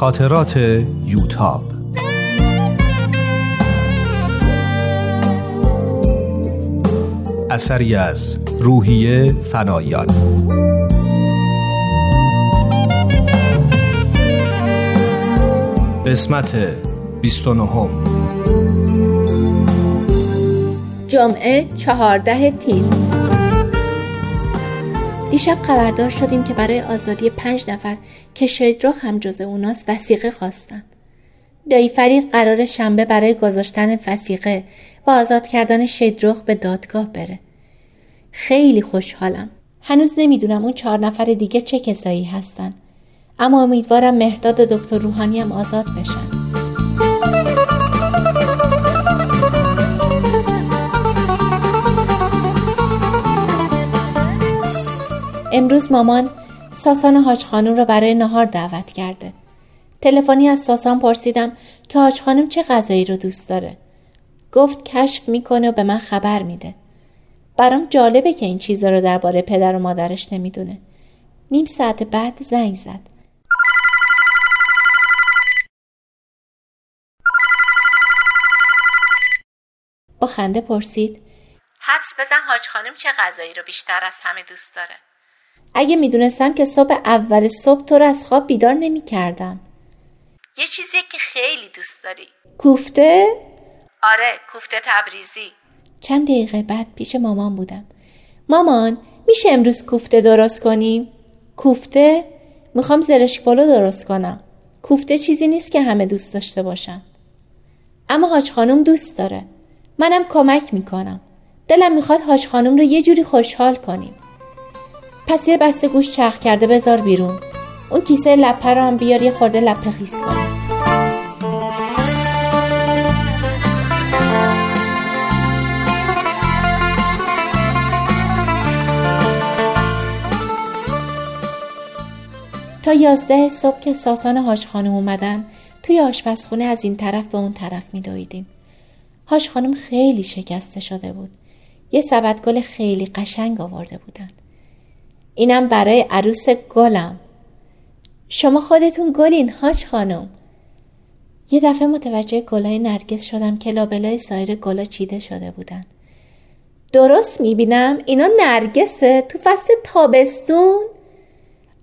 خاطرات یوتاب. اثری از روحیه فنایان. قسمت 29 جمعه چهارده تیر. دیشب خبردار شدیم که برای آزادی پنج نفر که شیدروخ هم جز اوناست وسیقه خواستن. دایی فرید قرار شنبه برای گذاشتن وسیقه و آزاد کردن شیدروخ به دادگاه بره. خیلی خوشحالم. هنوز نمی‌دونم اون چهار نفر دیگه چه کسایی هستن. اما امیدوارم مهداد و دکتر روحانی هم آزاد بشن. امروز مامان ساسان حاج خانم رو برای نهار دعوت کرده. تلفنی از ساسان پرسیدم که حاج خانم چه غذایی رو دوست داره. گفت کشف می‌کنه و به من خبر میده. برام جالبه که این چیزا رو درباره پدر و مادرش نمی‌دونه. نیم ساعت بعد زنگ زد. با خنده پرسید حدس بزن حاج خانم چه غذایی رو بیشتر از همه دوست داره اگه می‌دونستم که صبح اول صبح تو رو از خواب بیدار نمی کردم. یه چیزی که خیلی دوست داری کوفته؟ آره کوفته تبریزی چند دقیقه بعد پیش مامان بودم مامان میشه امروز کوفته درست کنیم؟ کوفته؟ می‌خوام زرش پلو درست کنم کوفته چیزی نیست که همه دوست داشته باشن اما حاج خانم دوست داره منم کمک می‌کنم دلم می‌خواد حاج خانم رو یه جوری خوشحال کنیم پس یه بسته گوش چرخ کرده بذار بیرون. اون کیسه لپه رو هم بیار یه خورده لپه خیز کن. تا یازده صبح که ساسان هاش خانم اومدن توی آشپزخونه از این طرف به اون طرف میدویدیم هاش خانم خیلی شکسته شده بود. یه سبد گل خیلی قشنگ آورده بودن. اینم برای عروس گلم. شما خودتون گلین هاج خانم. یه دفعه متوجه گلای نرگس شدم که لابلای سایر گلا چیده شده بودن. درست می‌بینم؟ اینا نرگسه؟ تو فصل تابستون؟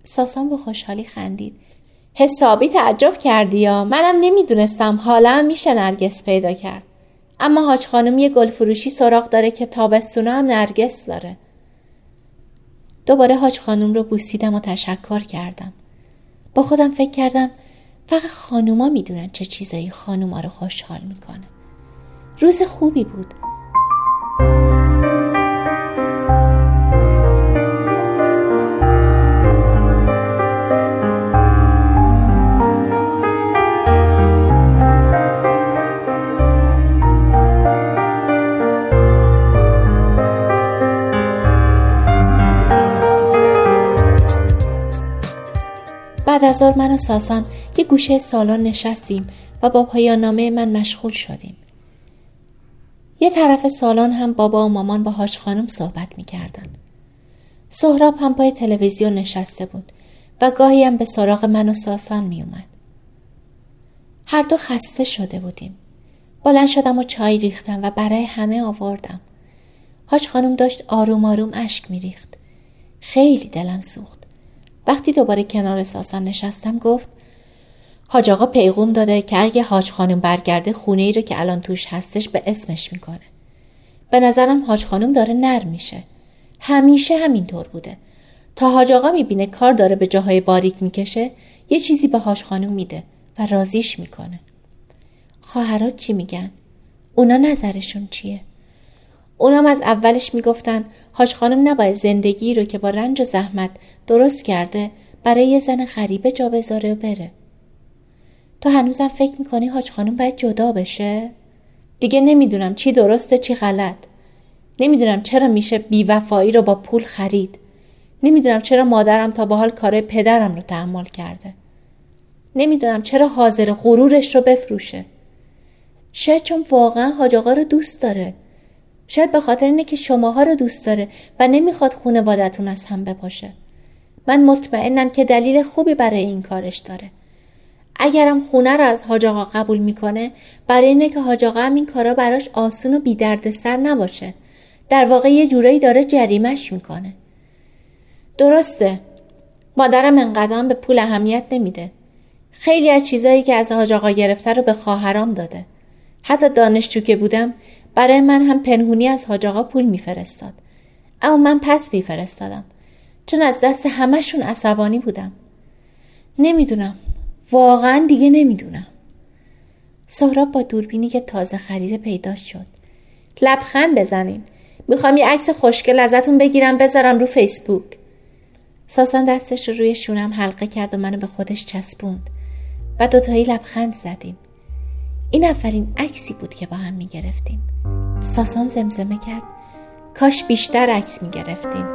ساسان با خوشحالی خندید. حسابی تعجب کردی یا؟ منم نمی‌دونستم. حالا میشه نرگس پیدا کرد. اما حاج خانم یه گل فروشی سراغ داره که تابستون هم نرگس داره. دوباره حاج خانم رو بوسیدم و تشکر کردم. با خودم فکر کردم فقط خانوما می‌دونن چه چیزایی خانوما رو خوشحال می‌کنه. روز خوبی بود. آر من و ساسان یه گوشه سالن نشستیم و با پایان نامه من مشغول شدیم. یه طرف سالن هم بابا و مامان با هاش خانم صحبت می‌کردن. سهراب هم پای تلویزیون نشسته بود و گاهی هم به سراغ من و ساسان میومد. هر دو خسته شده بودیم. بلند شدم و چای ریختم و برای همه آوردم. هاش خانم داشت آروم آروم اشک میریخت. خیلی دلم سوخت. وقتی دوباره کنار ساسان نشستم گفت حاج آقا پیغوم داده که اگه حاج خانم برگرده خونه ای رو که الان توش هستش به اسمش می‌کنه. به نظرم حاج خانم داره نر میشه. همیشه همینطور بوده. تا حاج آقا می‌بینه کار داره به جاهای باریک می‌کشه یه چیزی به حاج خانم میده و رازیش می‌کنه. خواهرات چی میگن؟ اونا نظرشون چیه؟ اونام از اولش می‌گفتن حاج خانم نباید زندگی رو که با رنج و زحمت درست کرده برای یه زن غریبه جا بذاره و بره. تو هنوزم فکر می‌کنی حاج خانم باید جدا بشه؟ دیگه نمی‌دونم چی درسته چی غلط. نمی‌دونم چرا میشه بیوفایی رو با پول خرید. نمی‌دونم چرا مادرم تا به حال کار پدرم رو تحمل کرده. نمی‌دونم چرا حاضر غرورش رو بفروشه. شاید چون واقعا حاج آقا رو دوست داره. شاید به خاطر اینه که شماها رو دوست داره و نمی‌خواد خونوادتون از هم بپاشه. من مطمئنم که دلیل خوبی برای این کارش داره. اگرم خونه رو از حاج قبول می‌کنه برای اینه که حاج هم این کارا براش آسون و بی سر نباشه. در واقع یه جورایی داره جریمش می‌کنه. درسته. مادرم انقدر به پول اهمیت نمیده. خیلی از چیزایی که از حاج گرفته رو به خواهرام داده. حتی دانشجو که بودم برای من هم پنهونی از حاج آقا پول میفرستاد. اما من پس میفرستادم. چون از دست همهشون عصبانی بودم. نمی‌دونم. واقعا دیگه نمی‌دونم. سهراب با دوربینی که تازه خریده پیدا شد. لبخند بزنین. می‌خوام یه عکس خوشگل ازتون بگیرم بذارم رو فیسبوک. ساسان دستش رو روی شونم حلقه کرد و منو به خودش چسبوند. و دوتایی لبخند زدیم. این اولین عکسی بود که با هم می‌گرفتیم. ساسان زمزمه کرد. کاش بیشتر عکس می‌گرفتیم.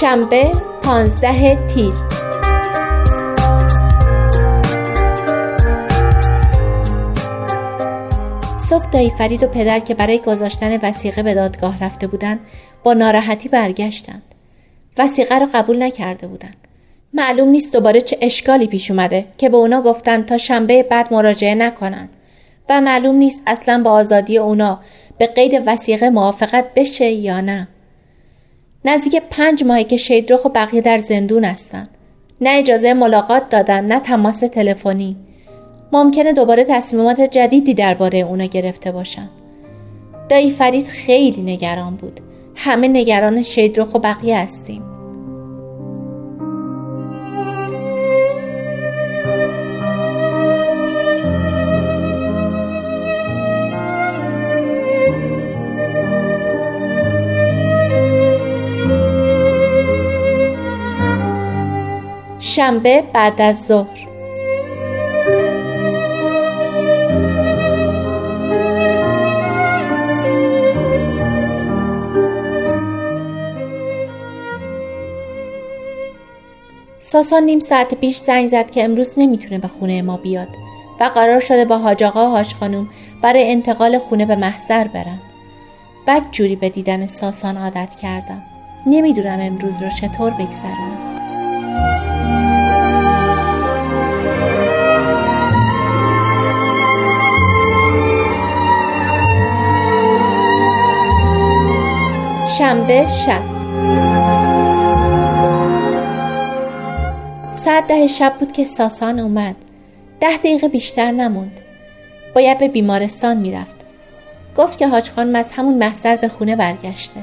شنبه پانزده تیر. صبح دایی فرید و پدر که برای گذاشتن وسیقه به دادگاه رفته بودند با ناراحتی برگشتند. وسیقه را قبول نکرده بودند. معلوم نیست دوباره چه اشکالی پیش اومده که به اونا گفتن تا شنبه بعد مراجعه نکنند. و معلوم نیست اصلا با آزادی اونا به قید وسیقه موافقت بشه یا نه. نزدیک پنج ماهی که شیدروخ و بقیه در زندون هستن نه اجازه ملاقات دادن نه تماس تلفنی. ممکنه دوباره تصمیمات جدیدی درباره اونا گرفته باشن. دایی فرید خیلی نگران بود. همه نگران شیدروخ و بقیه هستیم. شنبه بعد از ظهر. ساسان نیم ساعت پیش زنگ زد که امروز نمی‌تونه به خونه ما بیاد و قرار شده با حاج آقا و حاج خانوم برای انتقال خونه به محضر برن. بد جوری به دیدن ساسان عادت کردم. نمی‌دونم امروز رو چطور بگذرونم. شنبه شب ساعت ده شب بود که ساسان اومد. ده دقیقه بیشتر نموند. باید به بیمارستان می‌رفت. گفت که حاج خانم از همون محضر به خونه برگشته.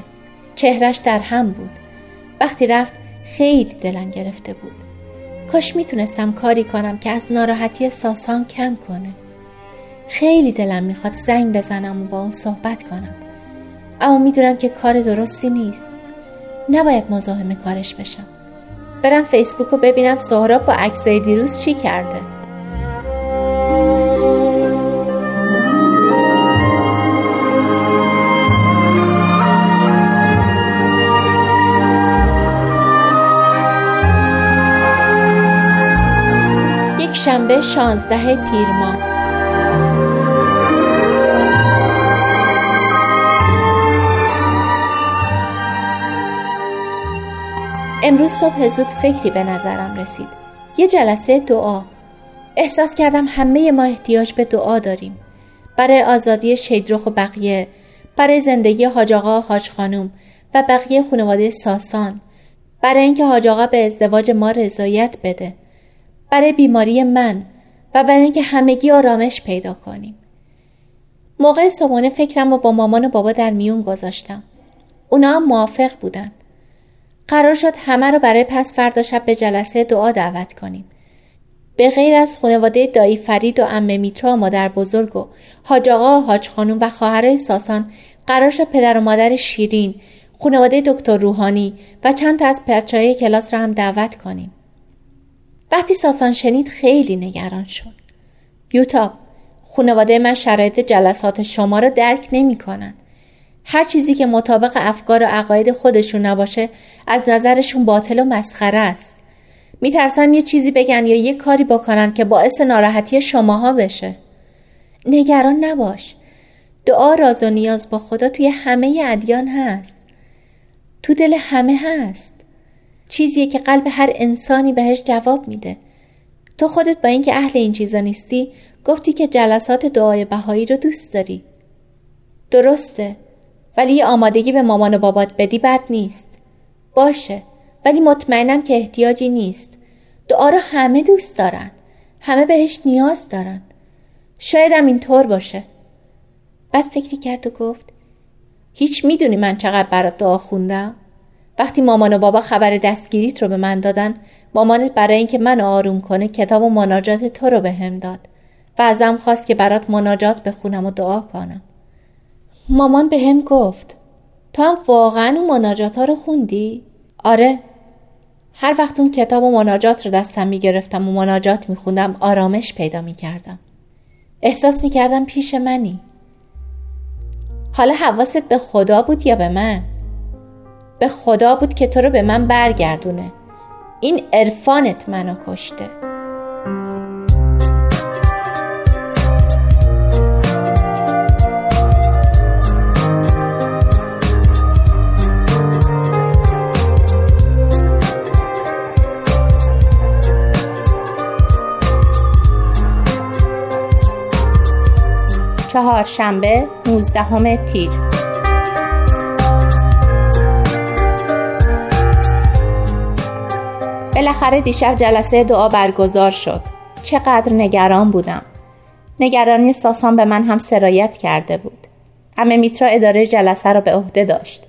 چهرش در هم بود. وقتی رفت خیلی دلم گرفته بود. کاش می‌تونستم کاری کنم که از ناراحتی ساسان کم کنه. خیلی دلم می‌خواد زنگ بزنم و با اون صحبت کنم. اما می‌دونم که کار درستی نیست. نباید مزاحم کارش بشم. برم فیسبوک رو ببینم سهراب با عکسای دیروز چی کرده. یک شنبه شانزده تیر ماه. امروز صبح زود فکری به نظرم رسید. یه جلسه دعا. احساس کردم همه ما احتیاج به دعا داریم. برای آزادی شیدروخ و بقیه برای زندگی حاج آقا و حاج خانوم و بقیه خانواده ساسان. برای اینکه حاج به ازدواج ما رضایت بده. برای بیماری من و برای اینکه همگی آرامش پیدا کنیم. موقع صبحانه فکرم رو با مامان و بابا در میون گذاشتم. اونا هم موافق بودن. قرار شد همه رو برای پس فردا شب به جلسه دعا دعوت کنیم. به غیر از خانواده دایی فرید و امه میترا و مادر بزرگ و حاج آقا و حاج خانوم و خواهرای ساسان قرار شد پدر و مادر شیرین خانواده دکتر روحانی و چند تا از های کلاس را هم دعوت کنیم. وقتی ساسان شنید خیلی نگران شد. یوتا خانواده من شرایط جلسات شما را درک نمی کنن. هر چیزی که مطابق افکار و عقاید خودشون نباشه از نظرشون باطل و مسخره است. میترسن یه چیزی بگن یا یه کاری بکنن که باعث ناراحتی شماها بشه. نگران نباش. دعا راز و نیاز با خدا توی همه ادیان هست. تو دل همه هست. چیزیه که قلب هر انسانی بهش جواب میده. تو خودت با اینکه اهل این چیزا نیستی گفتی که جلسات دعای بهایی رو دوست داری. درسته. ولی یه آمادگی به مامان و بابات بدی بد نیست. باشه ولی مطمئنم که احتیاجی نیست. دعا رو همه دوست دارن. همه بهش نیاز دارن. شایدم اینطور باشه. بعد فکری کرد و گفت هیچ می‌دونی من چقدر برات دعا خوندم؟ وقتی مامان و بابا خبر دستگیریت رو به من دادن مامانت برای اینکه من آروم کنه کتاب و مناجات تو رو به هم داد و ازم خواست که برات مناجات بخونم و دعا کنم. مامان به هم گفت تو هم واقعا اون مناجات ها رو خوندی؟ آره. هر وقت اون کتاب و مناجات رو دستم می‌گرفتم و مناجات میخوندم آرامش پیدا می‌کردم. احساس می‌کردم پیش منی. حالا حواست به خدا بود یا به من؟ به خدا بود که تو رو به من برگردونه. این عرفانت منو کشته. چهارشنبه 19 تیر. بالاخره دیشب جلسه دعا برگزار شد. چقدر نگران بودم. نگرانی ساسان به من هم سرایت کرده بود. امه میترا اداره جلسه را به عهده داشت.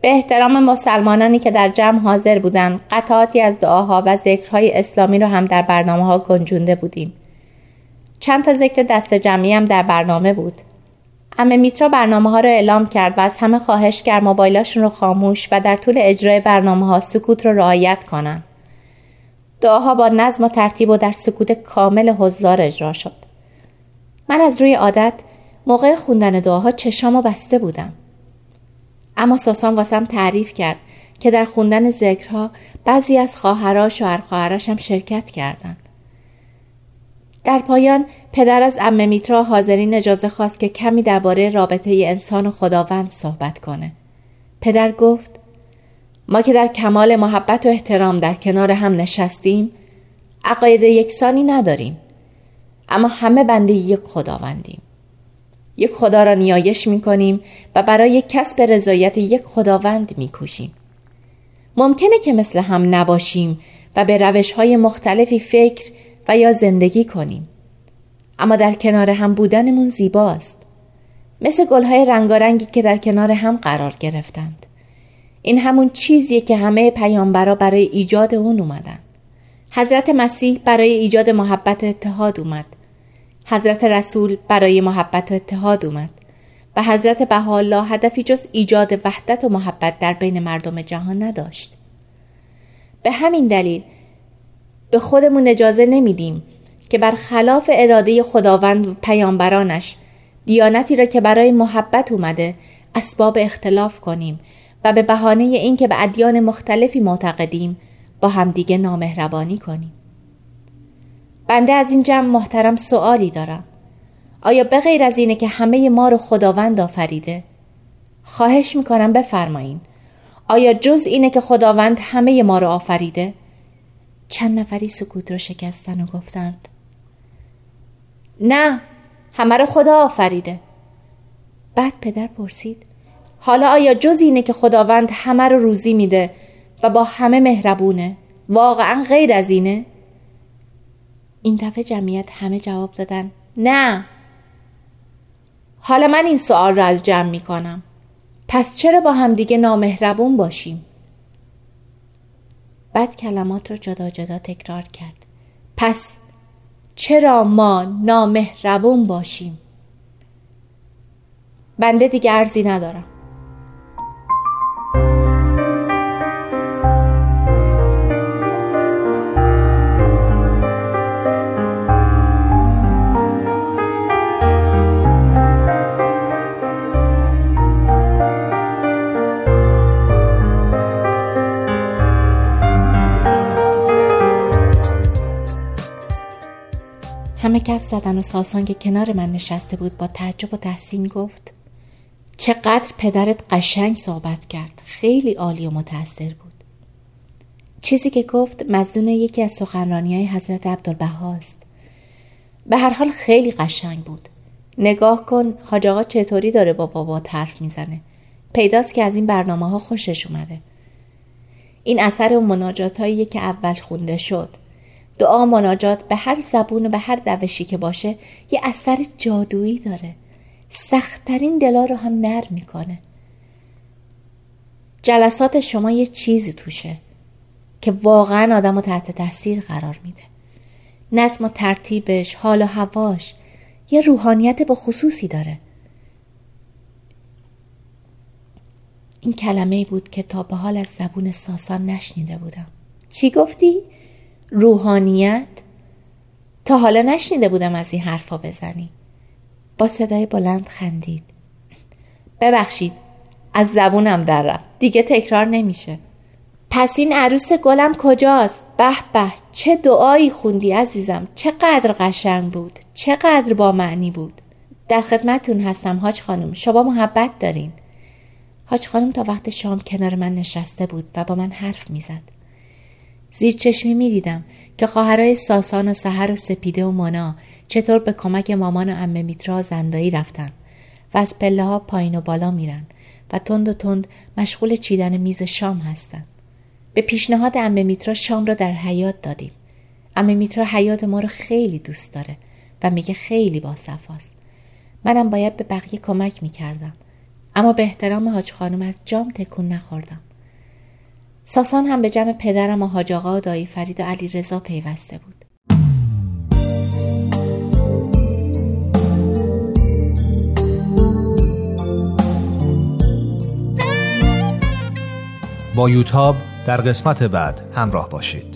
به احترام مسلمانانی که در جمع حاضر بودند قطعاتی از دعاها و ذکرهای اسلامی را هم در برنامه ها گنجونده بودیم. چند تا ذکر دست جمعی هم در برنامه بود. امه میترا برنامه ها را اعلام کرد و از همه خواهش کرد موبایلاشون رو خاموش و در طول اجرای برنامه ها سکوت رو رعایت کنند دعاها با نظم و ترتیب و در سکوت کامل حضار اجرا شد. من از روی عادت موقع خوندن دعاها چشامو بسته بودم. اما ساسان واسم تعریف کرد که در خوندن ذکرها بعضی از خواهرها شوهر خواهرش هم شرکت کردند در پایان پدر از امه میترا حاضرین اجازه خواست که کمی درباره رابطه انسان و خداوند صحبت کنه پدر گفت ما که در کمال محبت و احترام در کنار هم نشستیم عقاید یکسانی نداریم اما همه بنده یک خداوندیم یک خدا را نیایش می کنیم و برای کسب رضایت یک خداوند می کوشیم. ممکنه که مثل هم نباشیم و به روش های مختلفی فکر و یا زندگی کنیم. اما در کنار هم بودنمون زیباست. مثل گلهای رنگارنگی که در کنار هم قرار گرفتند. این همون چیزیه که همه پیامبرا برای ایجاد اون اومدن. حضرت مسیح برای ایجاد محبت و اتحاد اومد. حضرت رسول برای محبت و اتحاد اومد و حضرت بهاءالله هدفی جز ایجاد وحدت و محبت در بین مردم جهان نداشت. به همین دلیل به خودمون اجازه نمیدیم که بر خلاف اراده خداوند و پیامبرانش دیانتی را که برای محبت اومده اسباب اختلاف کنیم و به بهانه اینکه به ادیان مختلفی معتقدیم با همدیگه نامهربانی کنیم. بنده از این جمع محترم سوالی دارم. آیا به غیر از اینه که همه ما رو خداوند آفریده؟ خواهش می‌کنم بفرمایین. آیا جز اینه که خداوند همه ما رو آفریده؟ چند نفری سکوت رو شکستن و گفتند نه همه رو خدا آفریده. بعد پدر پرسید حالا آیا جز اینه که خداوند همه رو روزی میده و با همه مهربونه؟ واقعا غیر از اینه؟ این دفعه جمعیت همه جواب دادن نه. حالا من این سوال رو از جمع می کنم پس چرا با همدیگه نامهربون باشیم؟ بعد کلمات رو جدا جدا تکرار کرد. پس چرا ما نامهربون باشیم؟ بنده دیگه ارزی ندارم. کف زدن و ساسان که کنار من نشسته بود با تعجب و تحسین گفت چقدر پدرت قشنگ صحبت کرد. خیلی عالی و متأثر بود. چیزی که گفت مزدون یکی از سخنرانی های حضرت عبدالبهاست به هر حال خیلی قشنگ بود. نگاه کن حاج آقا چطوری داره با بابا حرف می‌زنه. پیداست که از این برنامه ها خوشش اومده. این اثر و مناجات هایی که اول خونده شد. دعا مناجات به هر زبون و به هر روشی که باشه یه اثر جادویی داره. سختترین دلا رو هم نر می‌کنه. جلسات شما یه چیزی توشه که واقعا آدم رو تحت تاثیر قرار میده. نظم و ترتیبش حال و هواش یه روحانیت با خصوصی داره. این کلمه بود که تا به حال از زبون ساسان نشنیده بودم. چی گفتی؟ روحانیت؟ تا حالا نشنیده بودم از این حرفا بزنی. با صدای بلند خندید. ببخشید از زبونم در رفت. دیگه تکرار نمیشه. پس این عروس گلم کجاست؟ به به چه دعایی خوندی عزیزم؟ چقدر قشنگ بود چقدر با معنی بود. در خدمتتون هستم حاج خانم شما محبت دارین. حاج خانم تا وقت شام کنار من نشسته بود و با من حرف می‌زد. زیر چشمی می‌دیدم که خواهرای ساسان و سحر و سپیده و مانا چطور به کمک مامان و امه میترا زندایی رفتن و از پله ها پایین و بالا میرن و تند و تند مشغول چیدن میز شام هستند به پیشنهاد امه میترا شام را در حیات دادیم. امه میترا حیات ما رو خیلی دوست داره و میگه خیلی باصفاست. منم باید به بقیه کمک می‌کردم. اما به احترام حاج خانم از جام تکون نخوردم. ساسان هم به جمع پدرم و حاج آقا و دایی فرید و علی رضا پیوسته بود. با یوتاب در قسمت بعد همراه باشید.